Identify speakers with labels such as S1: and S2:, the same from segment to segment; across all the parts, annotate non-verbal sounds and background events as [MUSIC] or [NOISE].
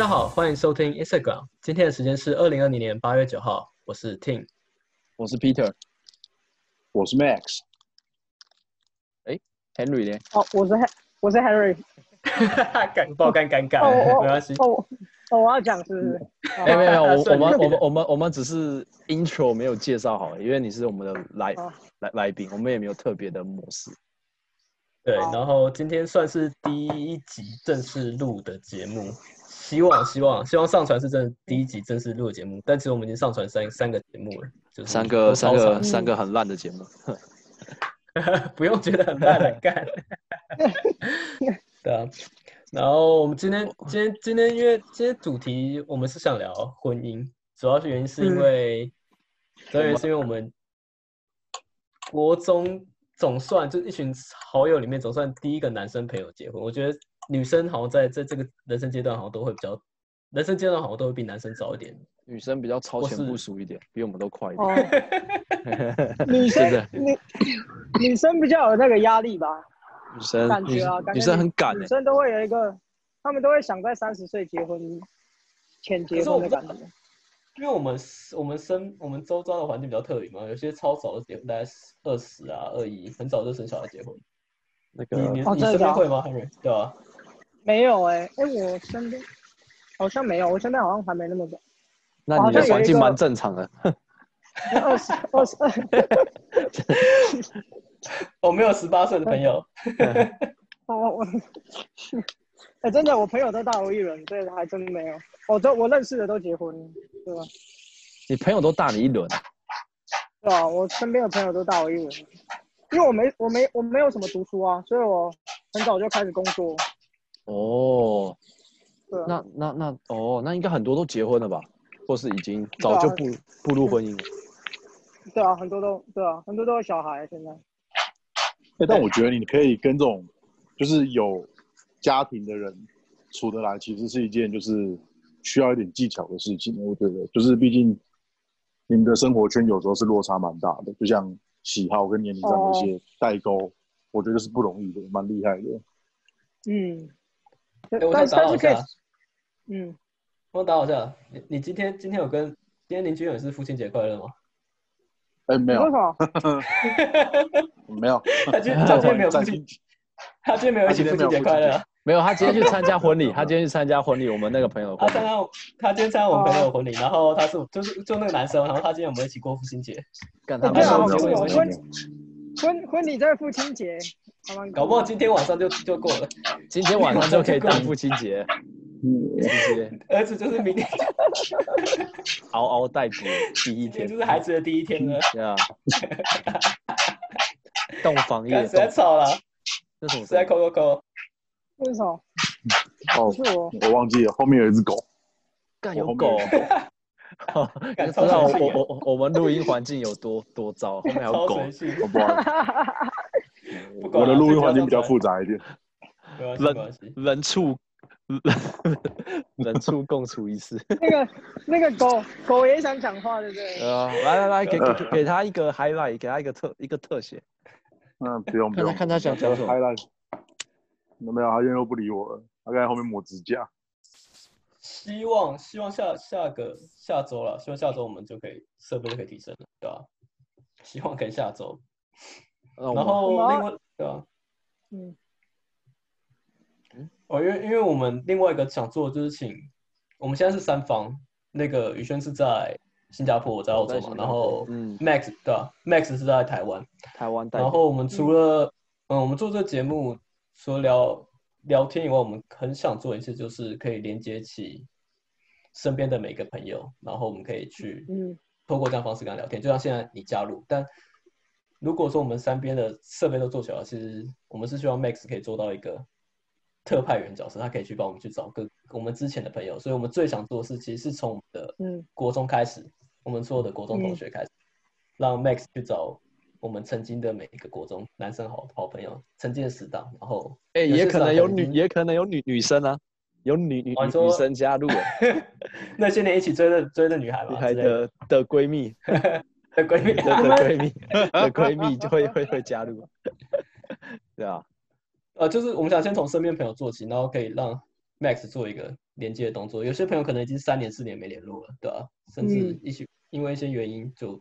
S1: 家好，欢迎收听 Instagram。今天的时间是二零二零年八月九号，我是 Tim。
S2: 我是 Peter，
S3: 我是 Max，哎
S2: Henry 呢？
S4: 哦，我是 Har- 我是 Henry。[LAUGHS]
S1: 尴爆肝尴尬，
S4: 哦我
S1: 没关系。
S4: 哦我哦我要讲是不是？哦
S2: 没有没有，我们我们我们我们只是 intro 没有介绍好，因为你是我们的来
S4: 哦
S2: 来来宾，我们也没有特别的模式。
S1: 对，然后今天算是第一集正式录的节目，希望希望希望上传是真的第一集正式录的节目，但其实我们已经上传三三个节目了，就是
S2: 三个三个三个很烂的节目，[LAUGHS]
S1: 不用觉得很烂很干。[LAUGHS] 对啊，然后我们今天今天今天因为今天主题我们是想聊婚姻，主要是原因是因为，主要原因是因为我们国中总算就一群好友里面总算第一个男生朋友结婚，我觉得女生好像在在这个人生阶段好像都会比较，人生阶段好像都会比男生早一点。
S2: 女生比较超前部署一点，[LAUGHS] 比我们都快一
S4: 哦
S2: 点。[LAUGHS]
S4: 女生女女生比较有那个压力吧，
S2: 女生女
S4: 感觉啊，感
S2: 女生很赶欸
S4: 女生都会有一个，她们都会想在三十岁结婚前结婚的感觉。
S1: 因为我们我们生我们周遭的环境比较特别嘛，有些超早的结婚，大概二十啊、二一，很早就生小孩结婚。
S2: 那
S1: 个你
S2: 个
S1: 你身边会吗，Henry？对啊，
S4: 没有哎、哎、我身边好像没有，我身边好像还没那么早，
S2: 那你的环境蛮正常的。
S4: 二十二十二。[LAUGHS]
S1: 我没有十八岁的朋友。
S4: 我，[LAUGHS] 我，[LAUGHS] 哎、真的，我朋友都大我一轮，所以还真没有。我都我认识的都结婚了，对吧？
S2: 你朋友都大你一轮，
S4: 对啊，我身边的朋友都大我一轮，因为我没我没我没有什么读书啊，所以我很早就开始工作。
S2: 哦，那那那哦，那应该很多都结婚了吧，或是已经早就步步入婚姻了。[LAUGHS]
S4: 对啊，很多都对啊，很多都有小孩现在。
S3: 欸但我觉得你可以跟这种就是有家庭的人处得来，其实是一件就是需要一点技巧的事情。我觉得，就是毕竟你们的生活圈有时候是落差蛮大的，就像喜好跟年龄上的一些代沟，我觉得是不容易的，蛮厉害的。
S4: 嗯，但
S1: 哎我
S4: 但
S1: 想打扰一
S4: 但是可以
S1: 下，，
S4: 嗯，
S1: 我打扰一下，你你今天今天有跟今天林君有是父亲节快乐吗？
S3: 哎、没有。
S4: 你说什么？
S3: 没有，
S1: 他今天他今天没有父
S3: 在
S1: 亲，他今天没有一起父亲节快乐，
S2: 没有，他今天去参加婚礼，[LAUGHS] 他今天去参加婚礼，我们那个朋友。
S1: 他参加他今天参加我们朋友的婚礼，然后他是就是就那个男生，然后他今天我们一起过父亲节，
S2: 干他
S1: 没有没有
S4: 婚婚婚礼在父亲节，
S1: 搞不好今天晚上就就过了，
S2: 今天晚上就可以当父亲节。
S1: 儿子就是明天，
S2: 嗷嗷待哺第一天
S1: 就，是孩子的第一天了，
S2: 对啊。洞房夜，
S1: 干谁在
S2: 洞
S1: 吵了？
S2: 那什么
S1: 谁在
S2: 声音？
S1: 扣扣扣？
S4: 为什么？
S3: 哦，
S4: 是我。
S3: 我忘记了，后面有一只狗。
S2: 干有狗 [LAUGHS] 你
S1: 干
S2: 就知道我我我我们录音环境有多多糟，后面还有狗。
S1: 超随性，
S3: 好不 [LAUGHS] 我的录音环境比较复杂一点。
S1: 没关系没关系。
S2: 人畜人畜共处一室。
S4: 那个那个狗狗也想讲话，对不对？
S2: 呃，来来来，给给给 [LAUGHS] 给他一个 highlight，给他一个特一个特写。
S3: 嗯，不用不用。
S2: 看他看他想讲什么。
S3: highlight。有没有？他现在又不理我了。他在后面抹指甲。
S1: 希望希望下下个下周了，希望下周我们就可以设备就可以提升了，对吧、希望可以下周。然后另外对吧、
S4: 嗯，
S1: 哦，因为因为我们另外一个想做的就是请，我们现在是三方，那个宇轩是在新加坡，我在澳洲嘛，然后
S2: 嗯。
S1: Max 对吧、m a x 是在台湾，
S2: 台湾
S1: 然后我们除了嗯，我们做这个节目，除了聊聊天以外，我们很想做一次，就是可以连接起身边的每个朋友，然后我们可以去
S4: 嗯
S1: 通过这样方式跟他聊天，就像现在你加入，但如果说我们三边的设备都做起来，其实我们是希望 Max 可以做到一个特派员角色，他可以去帮我们去找各我们之前的朋友，所以我们最想做的事其实是从我们的
S4: 嗯。
S1: 国中开始，我们所有的国中同学开始，让 Max 去找我们曾经的每一个国中男生好好朋友，曾经的死党，然后
S2: 哎，也可能有女，也可能有女女生啊，有女女
S1: 哦
S2: 女女生加入了，[LAUGHS]
S1: 那些年一起追的追的女孩嘛，
S2: 女孩
S1: 的
S2: 的的 [LAUGHS] 闺蜜，
S1: 的闺蜜，
S2: 的的闺蜜的闺蜜就会会会加入，对啊，
S1: 呃，就是我们想先从身边朋友做起，然后可以让 Max 做一个连接的动作。有些朋友可能已经三年四年没联络了，对吧、甚至
S4: 嗯
S1: 一些因为一些原因就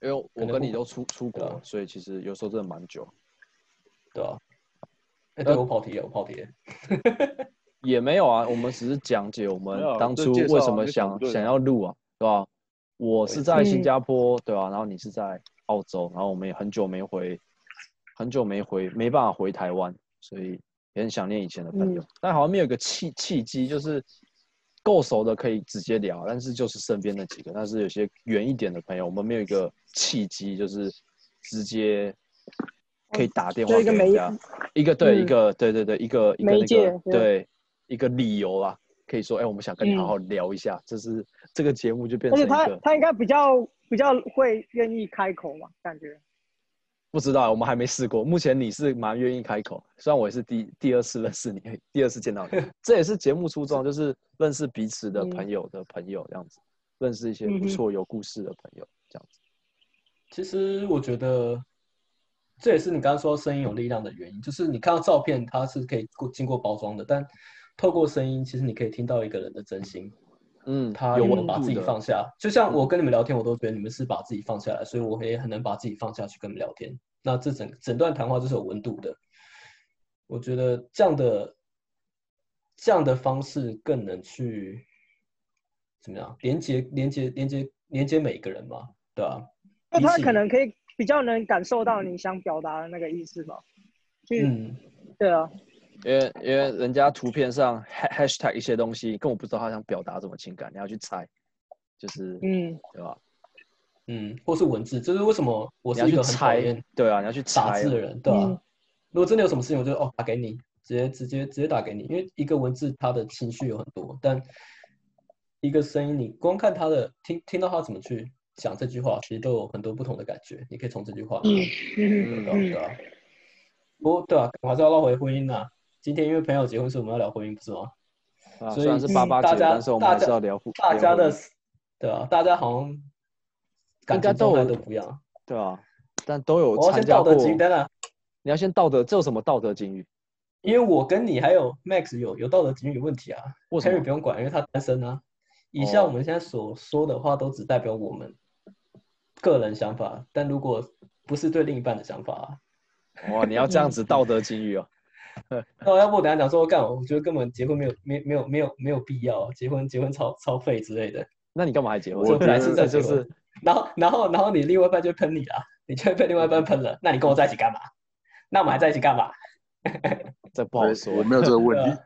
S2: 因为我跟你都出出国，所以其实有时候真的蛮久。
S1: 对吧、哎、我跑题了，我跑题了。[LAUGHS]
S2: 也没有啊，我们只是讲解我们当初为什么想想要录啊，对吧？我是在新加坡，对吧？然后你是在澳洲，然后我们也很久没回，很久没回，没办法回台湾，所以也很想念以前的朋友。
S4: 嗯
S2: 但好像没有一个契契机，就是够熟的可以直接聊，但是就是身边那几个，但是有些远一点的朋友，我们没有一个契机，就是直接可以打电话
S4: 一个媒
S2: 给人家。一个对、
S4: 嗯
S2: 一个对对对一个一个那
S4: 媒介
S2: 个
S4: 对
S2: 对一个理由啊，可以说哎、我们想跟你好
S4: 嗯
S2: 好聊一下，这是这个节目就变
S4: 而且他他应该比较比较会愿意开口嘛，感觉。
S2: 不知道，我们还没试过。目前你是蛮愿意开口，虽然我也是第第二次认识你，[LAUGHS] 第二次见到你，[LAUGHS] 这也是节目初衷，就是认识彼此的
S4: 嗯
S2: 朋友的朋友这样子，认识一些不错有故事的朋友这样子。
S1: 其实我觉得这也是你刚刚说声音有力量的原因，就是你看到照片它是可以过经过包装的，但透过声音，其实你可以听到一个人的真心，
S2: 嗯，
S1: 他
S2: 有
S1: 有没有把自己放下。就像我跟你们聊天，我都觉得你们是把自己放下来，所以我也很能把自己放下去跟你们聊天。那这整整段谈话就是有温度的，我觉得这样的这样的方式更能去怎么样连接连接连接连接每一个人嘛，对吧、
S4: 那他可能可以比较能感受到你想表达的那个意思吧。
S1: 嗯，
S4: 对啊，
S2: 因为因为人家图片上 ha- hashtag 一些东西，根本不知道他想表达什么情感，你要去猜，就是
S4: 嗯，
S2: 对吧？
S1: 嗯，或是文字，这是为什么我
S2: 要去
S1: 是一个很讨
S2: 猜
S1: 厌，
S2: 对啊，你要去
S1: 打
S2: 猜
S1: 字的人，对吧、
S4: 嗯？
S1: 如果真的有什么事情，我就哦打给你，直接直接直接打给你，因为一个文字它的情绪有很多，但一个声音你光看他的听听到他怎么去讲这句话，其实都有很多不同的感觉，你可以从这句话，
S4: 嗯
S1: 嗯嗯、对吧、不过对啊，我还是要绕回婚姻呐、今天因为朋友结婚，所以我们要聊婚姻，不是吗？
S2: 啊，
S1: 所以
S2: 虽然是八八节，
S1: 大家
S2: 但是我们还是
S1: 大家
S2: 要聊互
S1: 大家的对啊，大家好像感
S2: 应该
S1: 情状态
S2: 都有
S1: 都不一样。
S2: 对啊，但都有参加过
S1: 先道德。警灯啊，
S2: 你要先道德，这有什么道德警语？
S1: 因为我跟你还有 Max 有有道德警语问题啊，Harry 不用管，因为他单身啊。以下
S2: 哦
S1: 我们现在所说的话都只代表我们个人想法，但如果不是对另一半的想法啊，
S2: 哇，你要这样子道德警语哦。[LAUGHS]
S1: 那要不我等下讲说干，我觉得根本结婚没有没没有没有没有必要，结婚结婚超超费之类的。
S2: 那你干嘛还结婚？
S3: 我
S2: 本来是这就是
S1: 然后然后然后你另外一半就喷你了，你就会被另外一半喷了，那你跟我在一起干嘛？那我们还在一起干嘛？[LAUGHS]
S2: 这不好说
S3: 我。没有这个问题
S1: 啊。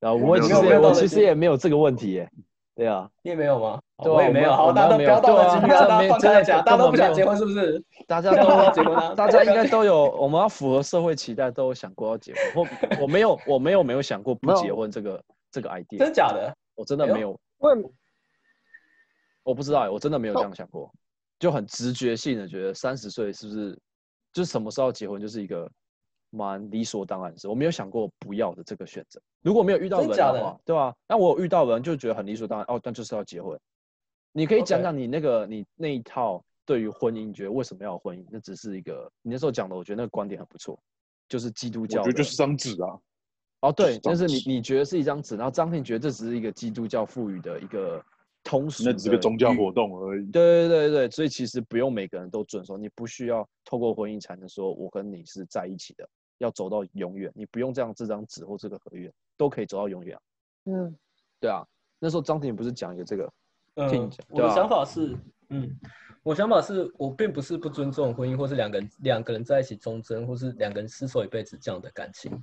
S2: 然后
S3: 我没有
S2: 我其实我其实也没有这个问题耶。对啊，
S1: 你也没有吗？
S2: 对啊
S1: 我也没有。大家都不要道德警语啊，
S2: 对啊
S1: 大家放开来讲，
S2: 这没
S1: 大家都不想结婚是不是？
S2: 大家
S1: 都要
S2: 都
S1: 结婚啊 [LAUGHS]
S2: 大家应该都有，我们要符合社会期待，都有想过要结婚。我我没有，我没有没有想过不结婚这个这个 idea，
S1: 真假的？
S2: 我真的没有，
S4: 我也
S2: 我不知道耶，我真的没有这样想过，就很直觉性的觉得三十岁是不是就是什么时候结婚就是一个蛮理所当然的事，我没有想过不要的这个选择。如果没有遇到人
S1: 的
S2: 的话，对吧、那我有遇到人就觉得很理所当然，哦，但就是要结婚。你可以讲讲你那个你那一套对于婚姻，你觉得为什么要有婚姻？那只是一个你那时候讲的，我觉得那个观点很不错，就是基督教我。
S3: 觉得就是张纸啊，
S2: 哦，对，
S3: 张
S2: 但是你你觉得是一张纸，然后张庭觉得这只是一个基督教赋予的一个通俗
S3: 那只是个宗教活动而已。
S2: 对对对对，所以其实不用每个人都遵守，你不需要透过婚姻才能说我跟你是在一起的，要走到永远，你不用这样这张纸或这个合约都可以走到永远啊。
S4: 嗯，
S2: 对啊，那时候张婷不是讲一个这个，
S1: 嗯
S2: 听你讲，
S1: 我的想法是，嗯，我想法是我并不是不尊重婚姻，或是两个人两个人在一起忠贞，或是两个人厮守一辈子这样的感情。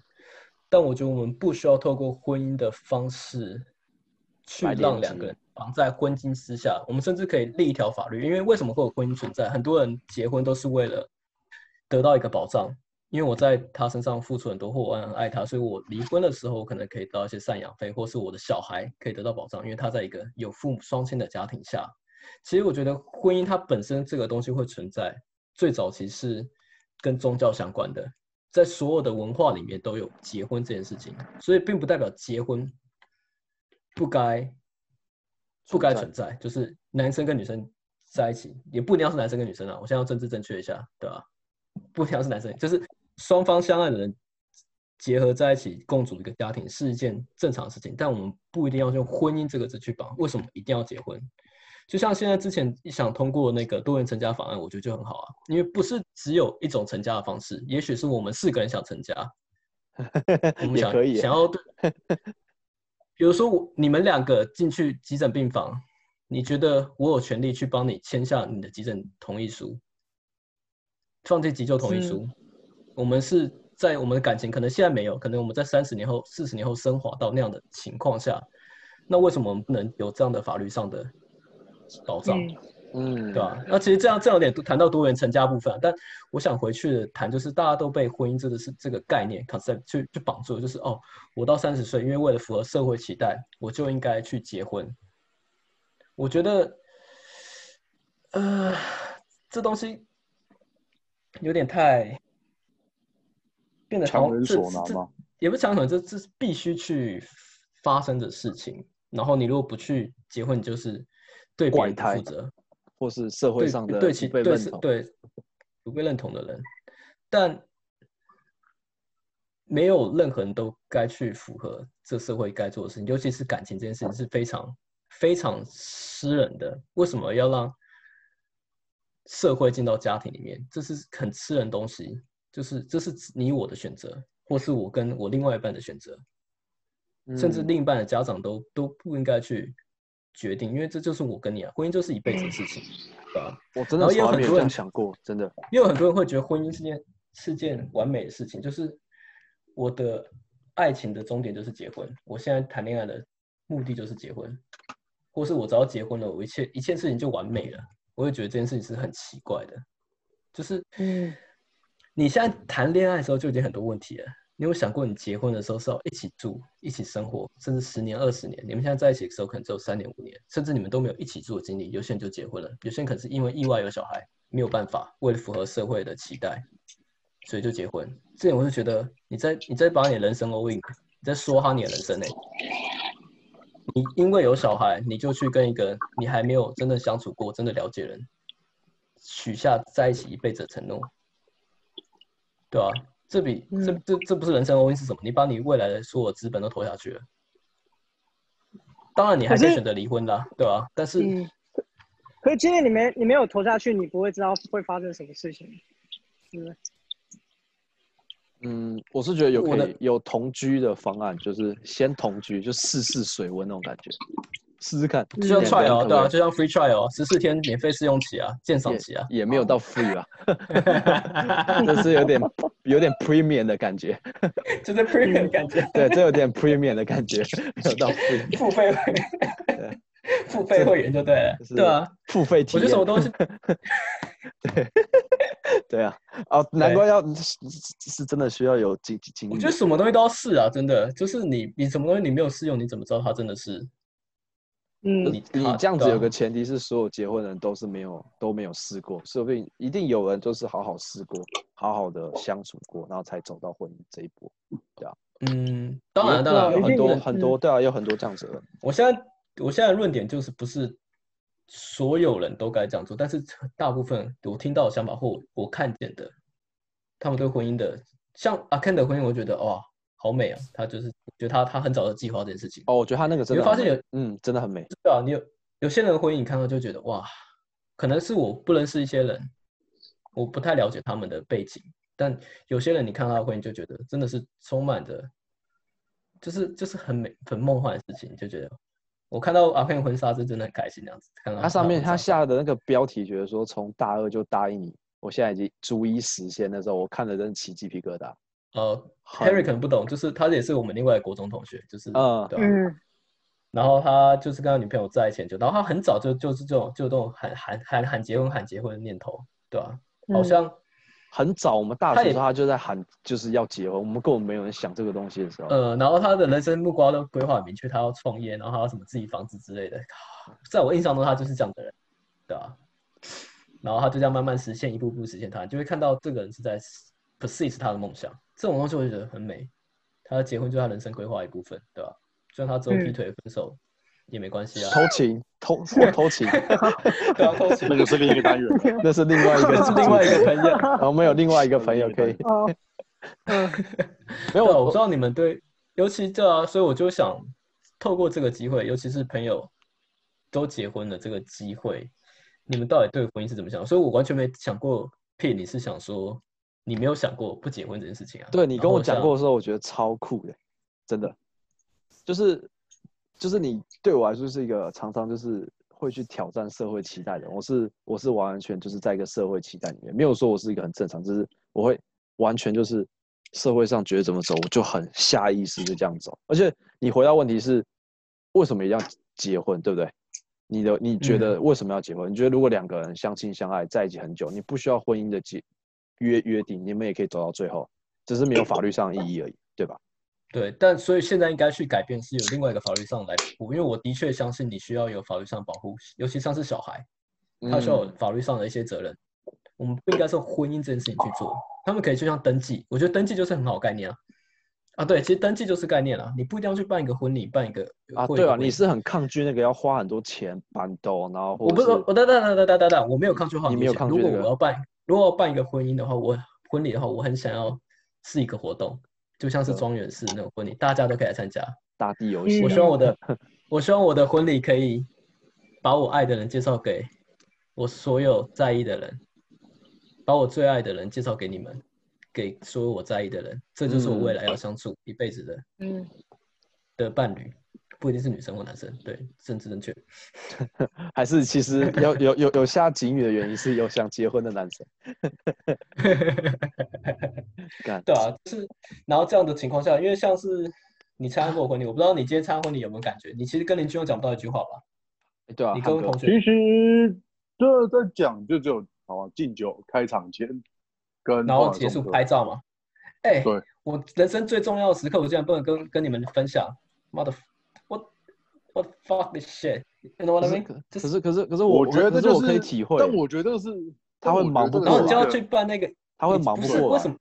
S1: 但我觉得我们不需要透过婚姻的方式去让两个人绑在婚姻之下。我们甚至可以立一条法律，因为为什么会有婚姻存在？很多人结婚都是为了得到一个保障，因为我在他身上付出很多，或我很爱他，所以我离婚的时候，我可能可以得到一些赡养费，或是我的小孩可以得到保障，因为他在一个有父母双亲的家庭下。其实我觉得婚姻它本身这个东西会存在，最早期是跟宗教相关的，在所有的文化里面都有结婚这件事情，所以并不代表结婚不该不该存在，就是男生跟女生在一起，也不一定要是男生跟女生啊。我现在要政治正确一下，对吧、不一定要是男生，就是双方相爱的人结合在一起共组一个家庭是一件正常的事情，但我们不一定要用婚姻这个字去绑。为什么一定要结婚？就像现在之前想通过那个多元成家法案，我觉得就很好啊，因为不是只有一种成家的方式，也许是我们四个人想成家，[LAUGHS] 我们想
S2: 可以
S1: 想要对，比如说我你们两个进去急诊病房，你觉得我有权利去帮你签下你的急诊同意书，放弃急救同意书，我们是在我们的感情可能现在没有，可能我们在三十年后、四十年后升华到那样的情况下，那为什么我们不能有这样的法律上的保障？
S4: 嗯
S2: 嗯，
S1: 对吧？那其实这样这样有点谈到多元成家部分啊，但我想回去的谈就是大家都被婚姻这个是这个概念 concept 去去绑住了，就是哦，我到三十岁，因为为了符合社会期待，我就应该去结婚。我觉得，呃，这东西有点太变得
S3: 强人所难吗。
S1: 也不是强人所难，这这是必须去发生的事情。然后你如果不去结婚，你就是对别人不负责。
S2: 或是社会
S1: 对
S2: 上的
S1: 对其
S2: 不被
S1: 对
S2: 认
S1: 对不被认同的人，但没有任何人都该去符合这社会该做的事情，尤其是感情这件事情是非常非常私人的。为什么要让社会进到家庭里面？这是很私人的东西，就是这是你我的选择，或是我跟我另外一半的选择，甚至
S2: 嗯
S1: 另一半的家长都都不应该去决定，因为这就是我跟你啊，婚姻就是一辈子的事情，对吧？
S2: 我真的有
S1: 很多人
S2: 想过，真的。
S1: 因为很多人会觉得婚姻是件是件完美的事情，就是我的爱情的终点就是结婚，我现在谈恋爱的目的就是结婚，或是我只要结婚了，我一切一切事情就完美了。我会觉得这件事情是很奇怪的，就是
S4: 嗯
S1: 你现在谈恋爱的时候就已经很多问题了。你有想过，你结婚的时候是要一起住、一起生活，甚至十年、二十年？你们现在在一起的时候可能只有三年、五年，甚至你们都没有一起住的经历。有些人就结婚了，有些人可能是因为意外有小孩，没有办法，为了符合社会的期待，所以就结婚。这点我就觉得你在你在把你的人生 all in，你在说哈你的人生呢、你因为有小孩，你就去跟一个你还没有真的相处过、真的了解人，许下在一起一辈子的承诺，对吧、这比这
S4: 嗯
S1: 这这不是人生 all in 是什么？你把你未来的所有资本都投下去了。当然，你还可
S4: 可是
S1: 以选择离婚啦，对吧、但是
S4: 嗯，可是今天你没你没有投下去，你不会知道会发生什么事情，是不是？
S2: 嗯，我是觉得有可以有同居的方案，就是先同居，就试试水温那种感觉，试试看。
S1: 就像 trial 对啊，
S2: 可不可以
S1: 就像 free trial 十四天免费试用期啊，鉴赏期啊。
S2: 也没有到 free 啊，[LAUGHS] 这是有点有点 premium 的感觉，
S1: 就是 premium 的感觉，[LAUGHS]
S2: 对，这有点 premium 的感觉，没有到 free，
S1: 付费会
S2: 对
S1: 付费会员就对了
S2: 就，是
S1: 对啊，
S2: 付费体验。
S1: 我觉得什么东西，[LAUGHS]
S2: 对对啊，哦，难怪要是真的需要有经经历
S1: 我觉得。什么东西都要试啊，真的，就是你你什么东西你没有试用，你怎么知道它真的是？
S4: 嗯
S1: 你
S2: 这样子有个前提是，所有结婚的人都是没有都没有试过，说不定一定有人就是好好试过，好好的相处过，然后才走到婚姻这一步。
S1: 嗯，当然
S2: 也
S1: 当然
S2: 有很多很多，对啊，有很多这样子的人。
S1: 我现在我现在的论点就是不是所有人都该这样做，但是 [LAUGHS] 大部分我听到的想法或我看见的，他们对婚姻的，像阿 Ken 的婚姻，我觉得哇好美啊，他就是觉得他他很早就计划这件事情。
S2: 哦，我觉得他那个真的
S1: 你会发现有
S2: 嗯，真的很美。
S1: 对啊，你有有些人的婚姻，你看到就觉得哇，可能是我不认识一些人，我不太了解他们的背景，但有些人你看他的婚姻就觉得真的是充满着，就是就是很美很梦幻的事情，就觉得我看到阿片婚纱是真的很开心这样子。看到
S2: 他上面他下的那个标题，觉得说从大二就答应你，我现在已经逐一实现的时候，我看了真是起鸡皮疙瘩。
S1: 呃
S2: 很
S1: ，Harry 可能不懂，就是他也是我们另外的国中同学，就是
S2: 嗯。
S1: 对然后他就是跟他女朋友在一起很久，然后他很早就就是这种就有这种喊喊喊喊结婚喊结婚的念头，对吧、好
S4: 嗯
S1: 像
S2: 很早，我们大学的时候他就在喊就是要结婚，我们根本没有人想这个东西的时候。
S1: 呃，然后他的人生目标都规划很明确，他要创业，然后他要什么自己房子之类的。在我印象中，他就是这样的人，对吧、然后他就这样慢慢实现，一步步实现他，你就会看到这个人是在 persist 他的梦想。这种东西我就觉得很美。他结婚就是他人生规划一部分，对吧、就算他之后劈
S4: 嗯
S1: 腿分手、也没关系啊，
S2: 偷情，偷我偷情，[LAUGHS]
S1: 对啊，偷情
S3: 那个是另一个单元。[LAUGHS]
S2: 那是另外一个，[LAUGHS]
S1: 那是另外一个朋友。
S2: 然后我们有另外一个朋友可以，没有
S1: 我不知道你们对，尤其这啊，所以我就想透过这个机会，尤其是朋友都结婚的这个机会，你们到底对婚姻是怎么想？所以我完全没想过，骗你是想说你没有想过不结婚这件事情啊？
S2: 对你跟我讲过的时候，我觉得超酷的，真的，就是就是你对我来说是一个常常就是会去挑战社会期待的人。我是我是完全就是在一个社会期待里面，没有说我是一个很正常，就是我会完全就是社会上觉得怎么走，我就很下意识就这样走。而且你回到问题是，为什么一定要结婚，对不对？你的你觉得为什么要结婚？你觉得如果两个人相亲相爱在一起很久，你不需要婚姻的结约约定，你们也可以走到最后，只是没有法律上的意义而已，对吧？
S1: 对，但所以现在应该去改变，是有另外一个法律上来补，因为我的确相信你需要有法律上保护，尤其像是小孩，他需要有法律上的一些责任。我们不应该是婚姻这件事情去做，他们可以就像登记，我觉得登记就是很好概念啊。啊，对，其实登记就是概念啊，你不一定要去办一个婚礼，办一个
S2: 啊，对啊，你是很抗拒那个要花很多钱办兜，然后或
S1: 我不是
S2: 者
S1: 我等等等等等等等，我没有抗拒花
S2: 你没有
S1: 很多钱如果
S2: 抗拒那个
S1: 我要办，如果办一个婚姻的话，我婚礼的话，我很想要是一个活动，就像是庄园式那种婚礼，大家都可以来参加。
S2: 大地游戏。
S1: 我
S4: 嗯，
S1: 希望我的，[LAUGHS] 我希望我的婚礼可以把我爱的人介绍给我所有在意的人，把我最爱的人介绍给你们，给所有我在意的人，这就是我未来要相处一辈子的
S4: 嗯，
S1: 的伴侣，不一定是女生或男生，对，政治正确。[LAUGHS]
S2: 还是其实有有有有下警语的原因是有想结婚的男生，[LAUGHS] 干
S1: 对啊，就是然后这样的情况下，因为像是你参加过婚礼，我不知道你今天参加婚礼有没有感觉？你其实跟邻居又讲不到一句话吧？
S2: 对啊，
S1: 你跟同学
S3: 其实这在讲就只有好敬酒开场前跟
S1: 然后结束拍照嘛。哎、
S3: 对
S1: 我人生最重要的时刻，我竟然不能跟跟你们分享。妈的，what fuck this shit？You know what
S2: 可
S1: I
S2: 是
S1: mean？
S2: 可
S1: 就是
S2: 可是可是
S3: 我
S2: 我
S3: 觉得这就
S2: 可是我可以体会，
S3: 但我觉得是
S2: 他会忙不过来
S1: 然后你就要去办那个，
S2: 他会忙不过
S1: 为什么？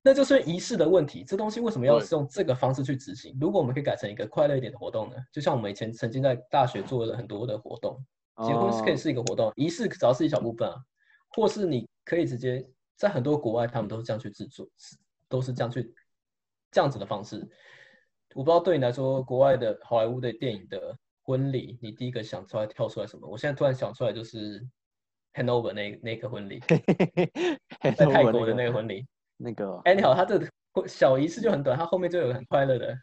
S1: 那就是仪式的问题。这东西为什么要是用这个方式去执行？如果我们可以改成一个快乐一点的活动呢？就像我们以前曾经在大学做了很多的活动，结婚是可以
S2: 哦
S1: 是一个活动，仪式只要是一小部分啊，或是你可以直接在很多国外，他们都是这样去制作，是都是这样去这样子的方式。我不知道对你来说，国外的好莱坞的电影的婚礼，你第一个想出来跳出来什么？我现在突然想出来就是 Hanover 那那个婚礼，[LAUGHS] 在
S2: 在
S1: 泰国的那个婚礼。
S2: 那个
S1: 哎，你好，他这个小仪式就很短，他后面就有很快乐的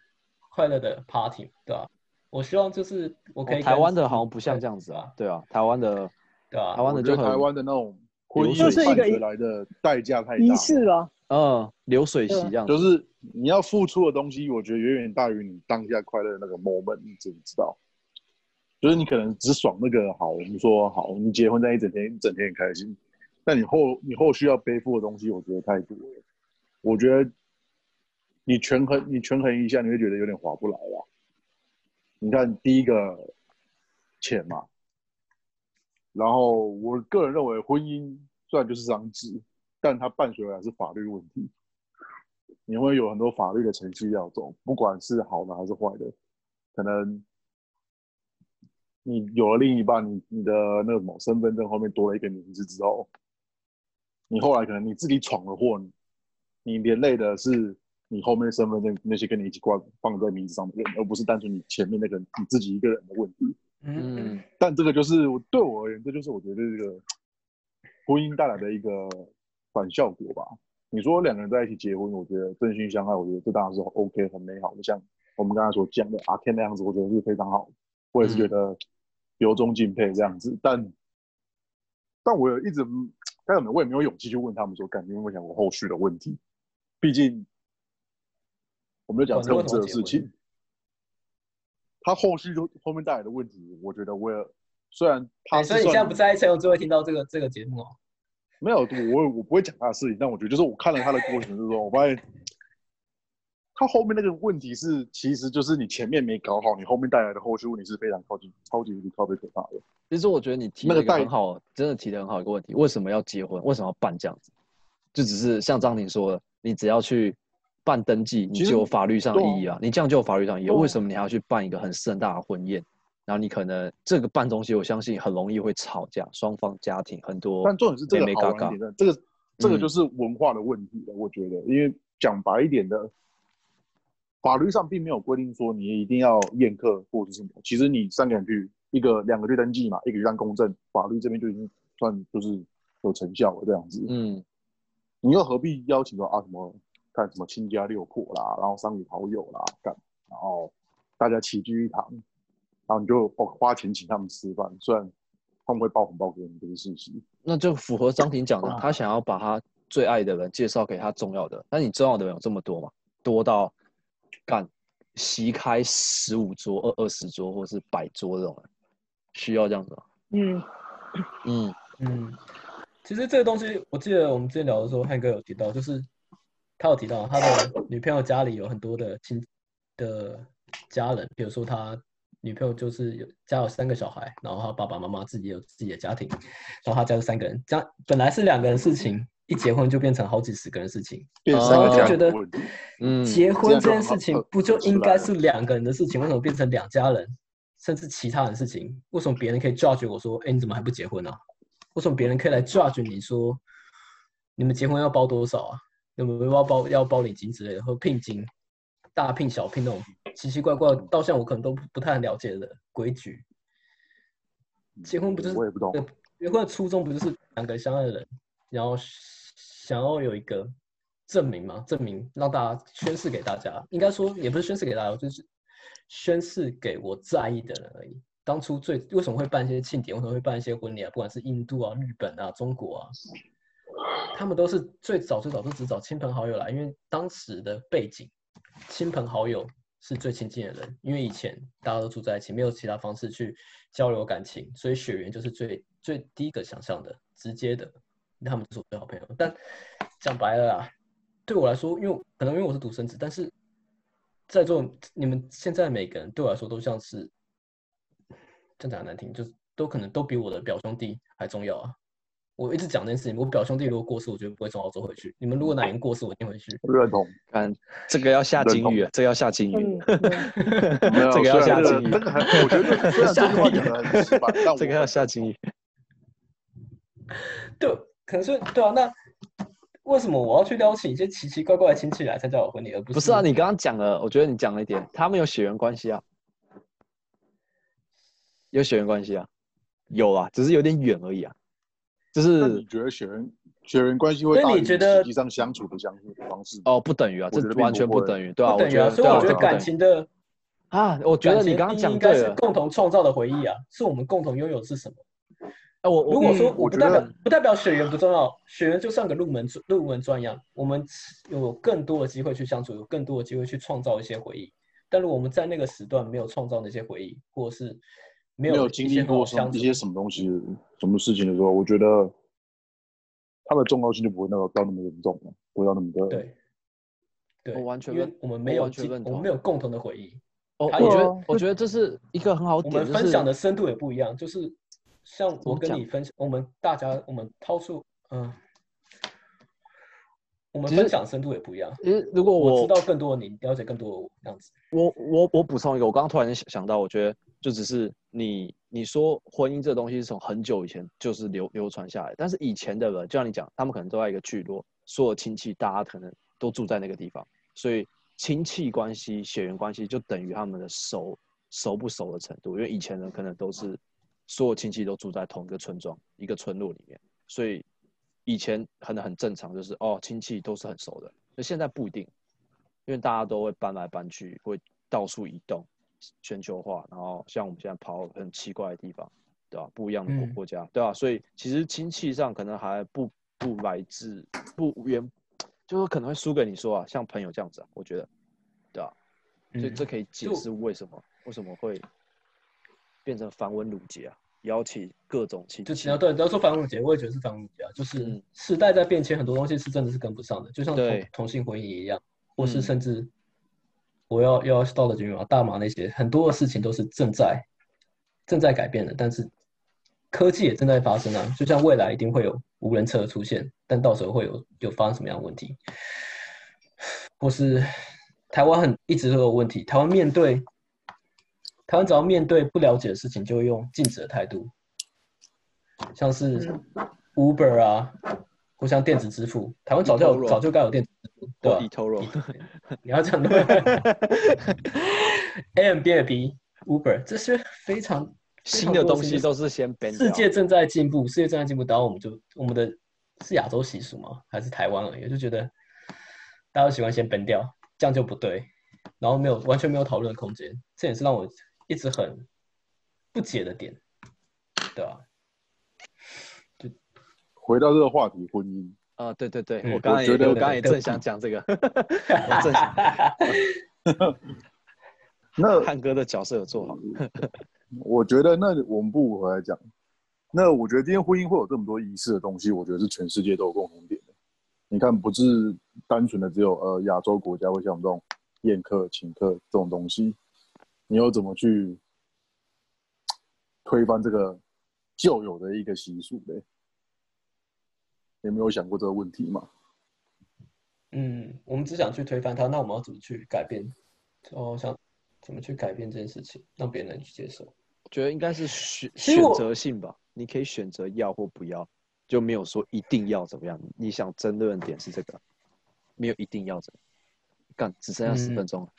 S1: 快乐的 party，对吧、我希望就是我可以、
S2: 哦台湾的好像不像这样子啊，对啊，台湾的
S1: 对啊、
S2: 台湾的就
S3: 台湾的那种婚姻
S4: 就是一个
S3: 来的代价太大
S4: 仪，式啊，
S2: 嗯流水席一样，
S3: 就是你要付出的东西，我觉得远远大于你当下快乐的那个 moment，你知不知道？就是你可能只爽那个好，我们说好，你结婚那一整天，一整天很开心，但你后你后续要背负的东西，我觉得太多了。我觉得你权衡你权衡一下，你会觉得有点划不来啦。你看第一个钱嘛，然后我个人认为婚姻虽然就是张纸，但它伴随来是法律问题。你会有很多法律的程序要走，不管是好的还是坏的，可能你有了另一半，你你的那个什么身份证后面多了一个名字之后，你后来可能你自己闯了祸，你连累的是你后面身份证那些跟你一起挂放在名字上的人，而不是单纯你前面那个你自己一个人的问题。
S1: 嗯
S2: 嗯，
S3: 但这个就是对我而言，这就是我觉得这个婚姻带来的一个反效果吧。你说两个人在一起结婚，我觉得真心相爱，我觉得这当然是 OK 很美好的。像我们刚才所讲的阿 Ken 那样子，我觉得是非常好。我也是觉得由衷敬佩这样子。但但我有一直，但我也没有勇气去问他们说，感觉有没有想过后续的问题？毕竟我们就讲这种这个事情，他后续就后面带来的问题，我觉得我也虽然
S1: 所以你现在不在一起，我就会听到这个这个节目哦。
S3: 没有，我我不会讲他的事情，但我觉得就是我看了他的过程之中，我发现他后面那个问题是，其实就是你前面没搞好，你后面带来的后续问题是非常超级超级无敌超级可怕的。
S2: 其实我觉得你提
S3: 那个代
S2: 很好，真的提的很好一个问题，为什么要结婚？为什么要办这样子？就只是像张婷说的，你只要去办登记，你就有法律上的意义啊，你这样就有法律上的意义。为什么你还要去办一个很盛大的婚宴？然后你可能这个办东西，我相信很容易会吵架，双方家庭很多
S3: 但重点是这个
S2: 妹妹嘎嘎
S3: 好玩一点，这个这个
S2: 嗯
S3: 就是文化的问题了。我觉得，因为讲白一点的，法律上并没有规定说你一定要宴客或者是什么。其实你三个人去，一个两个去登记嘛，一个去当公证，法律这边就已经算就是有成效了这样子。
S2: 嗯，
S3: 你又何必邀请到啊什么看什么亲家六婆啦，然后三五好友啦干，然后大家齐聚一堂，然后你就哦花钱请他们吃饭，虽然他们会包红包给你这个事实。
S2: 那就符合张婷讲的，
S3: 啊
S2: 他想要把他最爱的人介绍给他重要的。但你重要的人有这么多吗？多到干席开十五桌、二二十桌，或是百桌这种人，需要这样子吗？
S4: 嗯，
S2: 嗯
S1: 嗯，其实这个东西，我记得我们之前聊的时候，汉哥有提到，就是他有提到他的女朋友家里有很多的亲的家人，比如说他女朋友就是有家有三个小孩，然后他爸爸妈妈自己有自己的家庭，然后他家有三个人，这样本来是两个人事情，一结婚就变成好几十个人事情。
S3: 变
S2: 哦
S3: 三个家
S1: 就觉得
S2: 嗯，
S1: 结婚这件事情不就应该是两个人的事情？为什么变成两家人，甚至其他人的事情？为什么别人可以 judge 我说，哎，你怎么还不结婚啊？为什么别人可以来 judge 你说，你们结婚要包多少啊？有没有要包要包礼金之类的，或聘金、大聘小聘那种奇奇怪怪，到现在我可能都不不太了解的规矩。结婚不就是
S3: 我也不懂
S1: 呃结婚的初衷不就是两个相爱的人，然后想要有一个证明嘛？证明让大家宣誓给大家，应该说也不是宣誓给大家，就是宣誓给我在意的人而已。当初最为什么会办一些庆典，为什么会办一些婚礼啊？不管是印度啊、日本啊、中国啊，他们都是最早最早都只找亲朋好友来，因为当时的背景，亲朋好友是最亲近的人，因为以前大家都住在一起，没有其他方式去交流感情，所以血缘就是最最第一个想象的、直接的，他们就是我最好朋友。但讲白了啊，对我来说，因为可能因为我是独生子，但是在座你们现在每个人对我来说都像是，这样讲难听，就是都可能都比我的表兄弟还重要啊。我一直讲这件事情，我表兄弟如果过世，我绝对不会从澳洲回去。你们如果哪年过世，我一定回去。
S3: 我认同。
S2: 看这个要下金鱼了，这个要下金鱼 [LAUGHS] 这个要下金鱼
S3: 这个这个很，我觉得虽然这句话讲的很直白，但 [LAUGHS]
S2: 这个要下金鱼。[LAUGHS]
S1: 对，可能是对啊。那为什么我要去邀请一些奇奇怪怪的亲戚来参加我婚礼，而不是
S2: 不是啊，你刚刚讲了，我觉得你讲了一点，他们有血缘关系啊，有血缘关系啊，有啊，只是有点远而已啊，就
S3: 是你
S2: 是
S3: 觉得血缘血缘关系会大于
S1: 你觉得
S3: 实际上相处的相处方式？
S2: 哦，不等于啊，这完全
S3: 不
S2: 等于，对啊，
S1: 不等于啊。所以我觉得感情的，
S2: 啊，我觉得你刚刚
S1: 第一应该是
S2: 讲对了，
S1: 共同创造的回忆啊，是我们共同拥有是什么？
S2: 哎，我我
S1: 如果说
S3: 嗯我
S1: 不代表不代表血缘不重要，血缘就像个入门入门砖一样，我们有更多的机会去相处，有更多的机会去创造一些回忆。但如果我们在那个时段没有创造那些回忆，或者是没有
S3: 没有经历过什么一些什么东西、什么事情的时候，我觉得它的重要性就不会那个到那么严重了，不会到那么的。
S1: 对，对，
S2: 我完全
S1: 因为我们没有
S2: 我
S1: 们没有共同的回忆，
S2: 哦，
S1: 还有
S2: 我觉得
S3: 啊
S2: 我觉得这是一个很好点，
S1: 我们分享的深度也不一样。就是像我跟你分享，我们大家我们掏出嗯。我们分享深度也不一样，
S2: 其实如果
S1: 我
S2: 我
S1: 知道更多的你，了解更多的我，这样子。
S2: 我我我补充一个，我刚刚突然想想到，我觉得就只是你你说婚姻这东西是从很久以前就是流流传下来，但是以前的人就像你讲，他们可能都在一个聚落，所有亲戚大家可能都住在那个地方，所以亲戚关系、血缘关系就等于他们的熟熟不熟的程度，因为以前人可能都是所有亲戚都住在同一个村庄、一个村落里面，所以以前可能很正常，就是哦亲戚都是很熟的，那现在不一定。因为大家都会搬来搬去，会到处移动，全球化，然后像我们现在跑很奇怪的地方，对吧？不一样的国
S1: 嗯
S2: 国家，对吧？所以其实亲戚上可能还不不来自不原，就是可能会输给你说啊，像朋友这样子啊，我觉得，对吧？所以
S1: 嗯
S2: 这可以解
S1: 就
S2: 释为什么为什么会变成繁文缛节啊，邀请各种亲戚
S1: 就只要，对，只要说繁文缛节，我也觉得是繁文缛节啊，就是
S2: 嗯
S1: 时代在变迁，很多东西是真的是跟不上的，就像
S2: 对
S1: 同同性婚姻一样，或是
S2: 嗯
S1: 甚至我要又要到了军嘛，大麻那些很多的事情都是正在正在改变的，但是科技也正在发生啊，就像未来一定会有无人车出现，但到时候会有有发生什么样的问题，或是台湾很一直都有问题，台湾面对台湾只要面对不了解的事情，就会用禁止的态度，像是 Uber 啊，或像电子支付，台湾早就有早就该有电子
S2: 或 eToro，
S1: 你要讲对 [LAUGHS] Airbnb、Uber 这些非常
S2: 新的东西都是先 ban。
S1: 世界正在进步，世界正在进步，然后我们就我们的是亚洲习俗吗？还是台湾而已？就觉得大家都喜欢先 ban 掉，这样就不对，然后没有完全没有讨论的空间，这也是让我一直很不解的点，对吧、
S3: 回到这个话题，婚姻，
S2: 啊，对对对，
S1: 嗯
S2: 我刚刚也
S3: 我觉得
S2: 我刚刚也正想讲这个，[LAUGHS] 我正想 [LAUGHS]
S3: 那
S2: 汉哥的角色有做好，[LAUGHS]
S3: 我觉得那我们不回来讲，那我觉得今天婚姻会有这么多仪式的东西，我觉得是全世界都有共同点的。你看，不是单纯的只有呃亚洲国家会像我们这种宴客、请客这种东西，你又怎么去推翻这个旧有的一个习俗嘞？你有没有想过这个问题吗？
S1: 嗯，我们只想去推翻它，那我们要怎么去改变？哦，想怎么去改变这件事情，让别人去接受？
S2: 我觉得应该是选选择性吧，你可以选择要或不要，就没有说一定要怎么样。你想争论的点是这个，没有一定要怎么样。干，只剩下十
S1: 嗯
S2: 分钟了，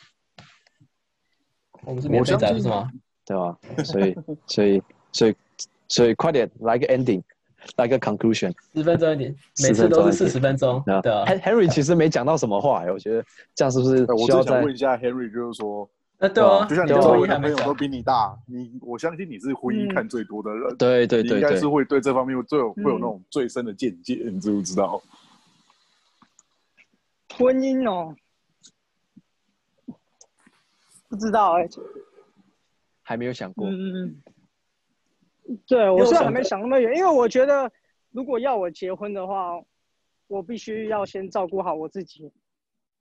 S1: 我们是免费仔
S3: 相信
S1: 不是吗？
S2: 对吧？所以，所以，所以，所以快点来个 ending，来个 conclusion。
S1: 十分钟一点，每次都是四十分钟，
S2: 啊
S1: 对啊。
S2: Hen-，Henry 其实没讲到什么话、欸，我觉得这样是不是
S3: 哎我
S2: 需要再
S3: 正想问一下 Henry，就是说，
S1: 那对啊，
S3: 就像你周围
S1: 姻还没讲
S3: 的朋友都，比你大，你我相信你是婚姻
S4: 嗯
S3: 看最多的人，
S2: 对对对
S3: 应该是，会对这方面最有会有
S4: 嗯
S3: 那种最深的见解，你知不知道？
S4: 婚姻哦，不知道哎、
S2: 还没有想过。
S4: 嗯，对我
S1: 因为我想
S4: 虽然还没想那么远，因为我觉得如果要我结婚的话，我必须要先照顾好我自己，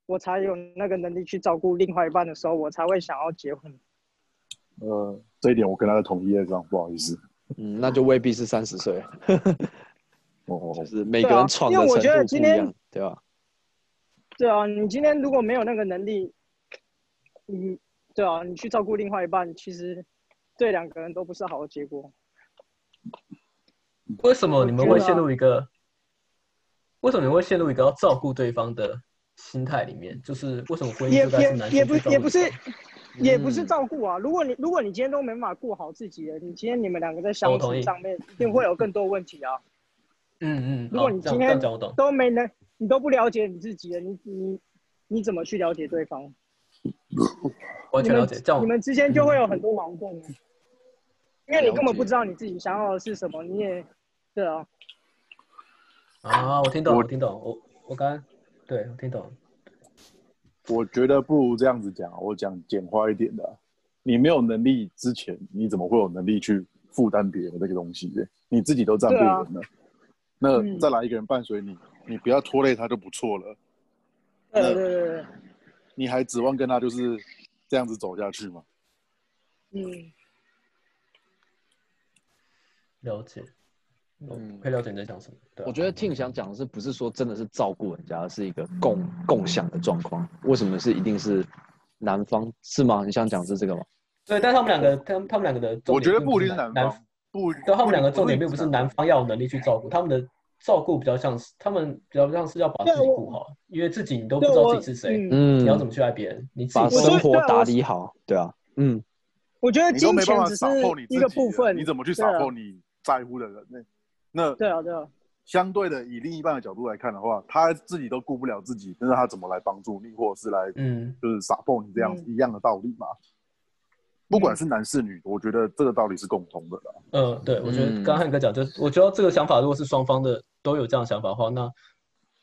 S4: 我才有那个能力去照顾另外一半的时候，我才会想要结婚。
S3: 呃，这一点我跟他的统一在上，不好意思。
S2: 嗯，那就未必是三十岁，
S3: 哦，[LAUGHS]
S2: 就是每个
S4: 对啊
S2: 人闯的程
S4: 因为我觉得
S2: 度
S4: 今天
S2: 不一样，对吧？
S4: 对啊，你今天如果没有那个能力，你对啊，你去照顾另外一半，其实对两个人都不是好的结果。
S1: 为什么你们会陷入一个？为什么你会陷入一个要照顾对方的心态里面？就是为什么婚姻
S4: 也
S1: 就该是男
S4: 也也不是也不是
S2: 嗯
S4: 照顾啊。如果你如果你今天都没办法顾好自己了，你今天你们两个在相处上面一定会有更多问题啊。
S1: 嗯嗯，
S4: 如果你今天。都没能，你都不了解你自己了，你你你怎么去了解对方？
S1: 完全了解，这样
S4: 你
S1: 我
S4: 们之间就会有很多矛盾了，因为你根本不知道你自己想要的是什么，你也对啊，
S1: 啊，我听懂，
S3: 我
S1: 我听懂，我我刚刚对我听懂。
S3: 我觉得不如这样子讲，我讲简化一点的啊、你没有能力之前，你怎么会有能力去负担别人的这个东西？你自己都站不稳了，那
S4: 嗯
S3: 再来一个人伴随你，你不要拖累他就不错了。
S4: 对对对，
S3: 你还指望跟他就是这样子走下去吗？
S4: 嗯，
S1: 了解，
S2: 嗯
S1: 嗯，可以了解你在讲什么。对啊
S2: 我觉得 Tim 想讲的是，不是说真的是照顾人家，而是一个共共享的状况。为什么是一定是男方是吗？你想讲是这个吗？
S1: 对，但他们两个，他们他们两个的重点，
S3: 我觉得不一定是
S1: 男
S3: 男方，不，
S1: 但，他们两个重点并不是
S3: 男
S1: 男方要有能力去照顾，他们的照顾比较像是，他们比较像是要把自己顾好，因为自己你都不知道自己是谁，
S4: 嗯，
S2: 嗯
S1: 你要怎么去爱别人？你自己
S2: 生活打理好，对啊，嗯，
S4: 我觉得金钱只是一个部分，
S3: 你怎么去
S4: 对啊
S3: 撒破你在乎的人呢？那
S4: 对啊对啊，
S3: 相对的，以另一半的角度来看的话，他自己都顾不了自己，那他怎么来帮助你，或者是来
S1: 嗯，
S3: 就是撒破你这样子、
S4: 嗯
S3: 一样的道理嘛？不管是男是女，我觉得这个道理是共通的啦。
S1: 呃，对，我觉得
S2: 嗯
S1: 刚刚汉哥讲，就是我觉得这个想法，如果是双方的都有这样想法的话，那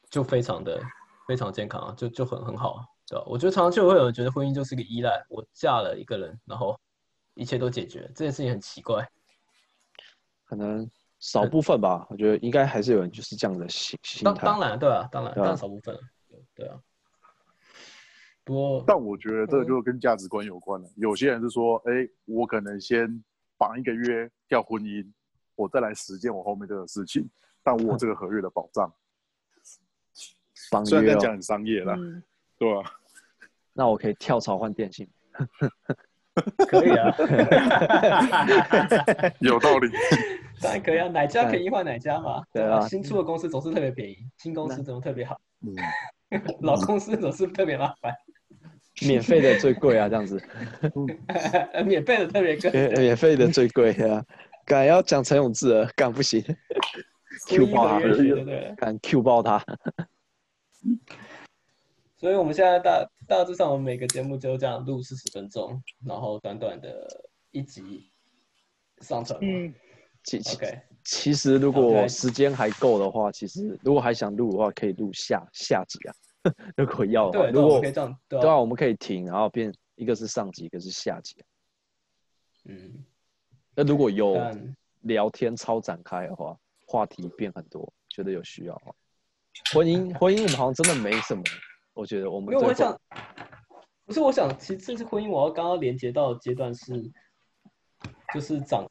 S1: 就非常的非常健康啊，就就很很好啊，对吧？我觉得常常就会有人觉得婚姻就是一个依赖，我嫁了一个人，然后一切都解决，这件事情很奇怪。
S2: 可能少部分吧。我觉得应该还是有人就是这样的心心态。
S1: 当当然，对啊，当然，当然少部分，对啊。不过，
S3: 但我觉得这个就跟价值观有关了。有些人是说，哎、我可能先绑一个约叫婚姻，我再来实践我后面这个事情，但我有这个合约的保障。[LAUGHS]
S2: 商业哦，
S3: 虽然这样讲很商业啦，
S4: 嗯，
S3: 对吧、[LAUGHS]
S2: 那我可以跳槽换电信。
S1: 可以啊，[LAUGHS]
S3: 有道理。
S1: 当然可以啊，哪家便宜换哪家嘛。
S2: 对啊
S1: 新出的公司总是特别便宜，新公司总是特别好。
S3: 嗯，[LAUGHS]
S1: 老公司总是特别麻烦，[LAUGHS]
S2: 免费的最贵啊，这样子，[LAUGHS]
S1: 免费的特别贵，
S2: 免免费的最贵啊，敢要讲陈永志了，敢不行，Q 爆他。敢 Q 爆他，
S1: 所以我们现在大大致上，我们每个节目就这样录四十分钟，然后短短的一集上传。
S4: 嗯，
S2: 其其其实如果时间还够的话，其实如果还想录的话，可以录下下集啊。[LAUGHS] 如果要的话，
S1: 我们可以这样，对
S2: 对啊，
S1: 啊，
S2: 我们可以停，然后变一个是上集，一个是下集啊。
S1: 嗯，
S2: 那如果有聊天超展开的话，话题变很多，觉得有需要的话。婚姻 [LAUGHS] 婚姻我们好像真的没什么，我觉得我们
S1: 我想，不是我想，其实这次婚姻我要刚刚连接到的阶段是，就是长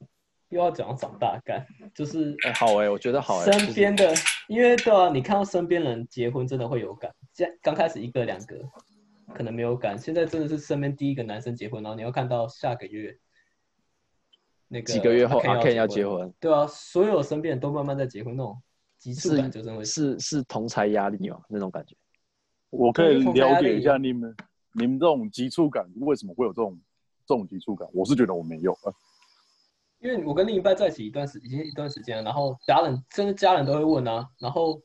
S1: 又要讲要长大感，就是
S2: 哎、好哎、我觉得好哎、
S1: 身边的，因为对啊，你看到身边人结婚真的会有感，现在刚开始一个两个可能没有感，现在真的是身边第一个男生结婚，然后你要看到下个月那个
S2: 几个月后
S1: 阿
S2: 阿
S1: Ken
S2: 要结
S1: 婚，
S2: 婚，
S1: 对啊，所有身边人都慢慢在结婚，那种急促感就真的会
S2: 是是同才压力嘛那种感觉。
S3: 我可以了解一下你们你们这种急促感为什么会有这种这种急促感？我是觉得我没有，呃
S1: 因为我跟另一半在一起一段时已经一段时间了，然后家人甚至家人都会问啊，然后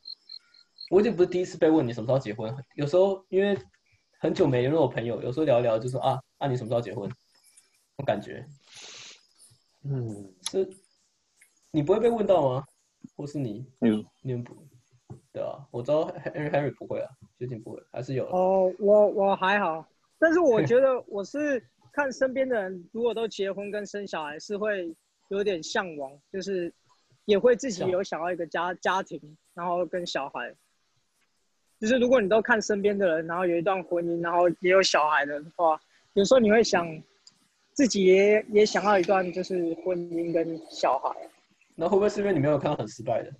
S1: 我已经不是第一次被问你什么时候结婚，有时候因为很久没联络的朋友，有时候聊一聊就说啊啊你什么时候结婚，那种感觉
S2: 嗯，
S1: 是，你不会被问到吗？或是你
S3: 你
S1: 你们不？对啊，我知道 Henry Henry 不会啊，最近不会，还是有
S4: 哦，我我还好，但是我 [LAUGHS] 觉得我是看身边的人，如果都结婚跟生小孩，是会有点向往，就是也会自己有想要一个家家庭，然后跟小孩。就是如果你都看身边的人，然后有一段婚姻，然后也有小孩的话，有时候你会想，自己也也想要一段就是婚姻跟小孩。
S1: 那会不会是因为你没有看到很失败的？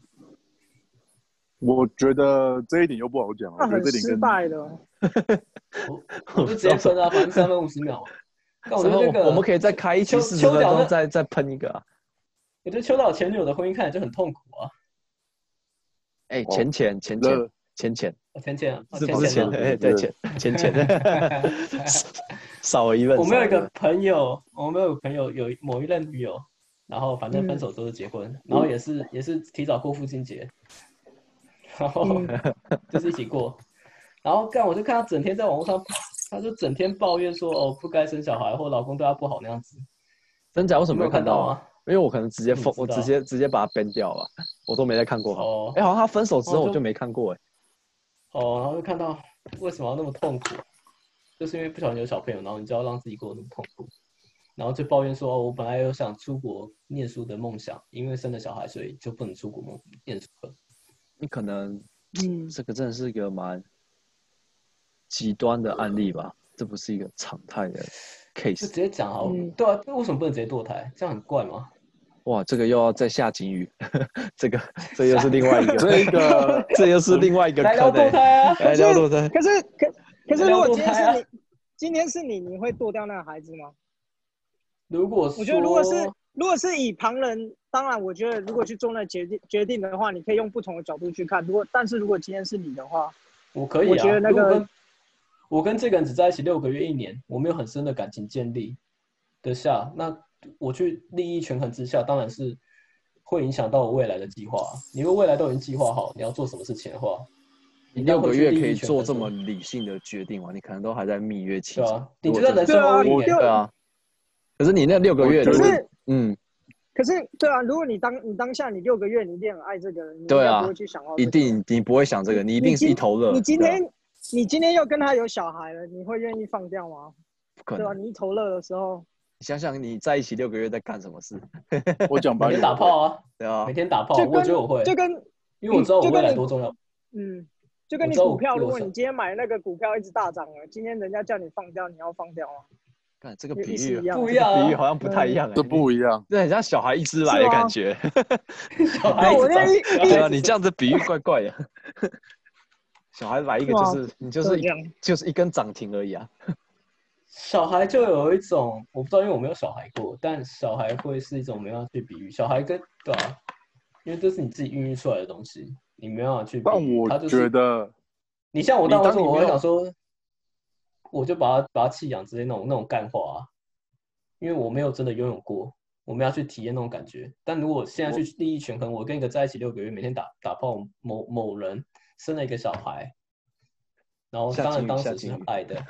S3: 我觉得这一点又不好讲啊。
S4: 那很失败的，[LAUGHS]
S1: 我我就直接分啊，反正三分五十秒
S2: 然后
S1: 得那个
S2: 我们可以再开一期
S1: 秋
S2: 四十分再再喷一个啊。
S1: 我觉得秋岛前女友的婚姻看起来就很痛苦啊。
S2: 哎，
S3: 哦
S2: 钱钱钱
S3: 这
S2: 钱钱钱，
S1: 哦钱钱啊，哦
S2: 是不是钱？
S1: 吗
S2: 哎，对钱钱钱，[LAUGHS] 少了一问。
S1: 我们有一个朋友，我们有个朋友有某一任女友，然后反正分手之后就结婚，然后也是也是提早过父亲节，然后
S4: 嗯
S1: 就是一起过，然后干我就看他整天在网络上，他就整天抱怨说哦不该生小孩或老公对他不好那样子，
S2: 真假？为什么没
S1: 有看到
S2: 啊？因为我可能直接封，我直接直接把它 ban 掉了，我都没再看过。
S1: 哦
S2: 哎，好像他分手之后我就没看过哎。
S1: 哦，然后就看到为什么要那么痛苦，就是因为不小心有小朋友，然后你就要让自己过得那么痛苦，然后就抱怨说，哦，我本来有想出国念书的梦想，因为生了小孩，所以就不能出国梦念书了。
S2: 你可能
S4: 嗯，
S2: 这个真的是一个蛮极端的案例吧，这不是一个常态的 case
S1: 直。接讲好了，
S4: 嗯
S1: 对啊，为什么不能直接堕胎？这样很怪吗？
S2: 哇，这个又要再下警语，这个这又是另外一个，
S3: 这个
S2: 这又是另外一个
S1: 来聊堕胎啊！
S2: 来聊堕胎。
S4: 可是可可是如果今天是你，今天是你，你会剁掉那个孩子吗？
S1: 如果说
S4: 我觉得如果是如果是以旁人，当然我觉得如果去做那决定决定的话，你可以用不同的角度去看。如果但是如果今天是你的话，
S1: 我可以啊，
S4: 我觉得那个
S1: 我跟这个人只在一起六个月、一年，我没有很深的感情建立的下，那我去利益权衡之下，当然是会影响到我未来的计划啊。你如果未来都已经计划好你要做什么事情的话，
S2: 你六个月可以做这么理性的决定吗？你可能都还在蜜月期。
S1: 对啊，你
S2: 如果真的
S1: 就算人生
S4: 对啊
S1: all in
S4: 我
S1: 欸
S2: 对啊，可是你那六个月，
S3: 我觉得
S2: 如果嗯，
S4: 可是对啊，如果你当你当下你六个月你一定很爱这个人，
S2: 对啊
S4: 该不会去想到、
S2: 一。定你不会想这个，你一定是一头热。
S4: 你今天你今天又跟他有小孩了，你会愿意放掉吗？
S2: 不可
S4: 对吧、
S2: 能，
S4: 你一头热的时候，
S2: 你想想你在一起六个月在干什么事？[LAUGHS]
S3: 我讲白
S1: 每天，打炮啊，
S2: 对啊
S1: 每，天打炮，我觉得我会，
S4: 就跟
S1: 因为我知道我未来
S4: 就跟你
S1: 多重要。
S4: 嗯，就跟你股票，如果你今天买那个股票一直大涨了，今天人家叫你放掉，你要放掉吗？
S2: 看这个比喻
S1: 不一样啊
S2: 比喻好像不太一样哎，
S3: 这不一样。
S2: 这很像小孩一直来的感觉。[LAUGHS]
S1: 小孩
S4: 一
S1: 长
S2: 对啊，你这样子比喻怪怪的。小孩来一个就是你就是一
S4: 样
S2: 就是一根涨停而已啊。
S1: 小孩就有一种，我不知道，因为我没有小孩过，但小孩会是一种没办法去比喻。小孩跟对啊，因为这是你自己孕育出来的东西，你没办法去比
S3: 但
S1: 喻。
S3: 我
S1: 他就是
S3: 觉得，
S1: 你像我当时我
S3: 你当你没有
S1: 会想说，我就把他把他弃养直接那种那种干话啊，因为我没有真的拥有过，我们要去体验那种感觉。但如果现在去利益权衡，我跟一个在一起六个月，每天打打炮某某人生了一个小孩，然后当然当时是
S2: 很 [LAUGHS]
S1: 爱的，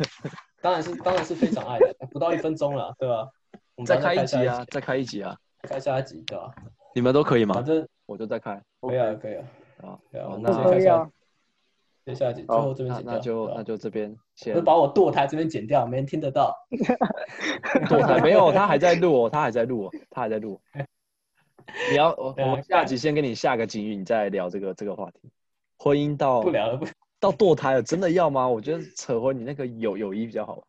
S1: 当然是当然是非常爱的，不到一分钟了，对吧？我们
S2: 再开一集啊，再开一集啊，
S1: 开下一集对吧？
S2: 你们都可以吗
S1: 反？正
S2: 我就再开
S1: 可以啊，可以啊，
S2: 啊。
S1: 对啊，
S2: 好那
S4: 可以啊，
S1: 接下一集，最后这边
S2: 那
S1: 剪掉，
S2: 那就那就这边先
S1: 就把我堕胎这边剪掉，没人听得到。[LAUGHS]
S2: 堕胎没有，他还在录哦，他还在录哦，他还在录。[LAUGHS] 你要我我下集先给你下个警语，你再来聊这个这个话题。婚姻到
S1: 不聊了，不 [LAUGHS]
S2: 到堕胎了，真的要吗？我觉得扯回你那个友友谊比较好，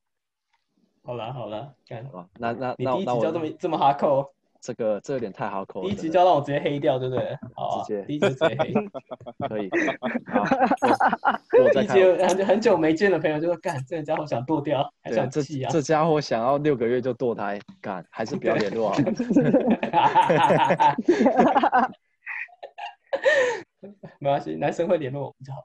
S1: 好了好了，干
S2: 好，吧？那那
S1: 你第一集
S2: 那那我
S1: 就这么这么哈扣，
S2: 这个这有点太哈扣了，
S1: 第一集
S2: 真的
S1: 就让我直接黑掉，对不对？好啊，
S2: 直接
S1: 第一集直接黑。[LAUGHS]
S2: 可以。好，我我
S1: 第 [LAUGHS] 一
S2: 再看
S1: 很久很久没见的朋友就说：“干，这家伙想剁掉，还
S2: 对，这
S1: 想气啊
S2: 这家伙想要六个月就堕胎，干还是不要联络好了。[LAUGHS]
S1: 没关系，男生会联络我们就好。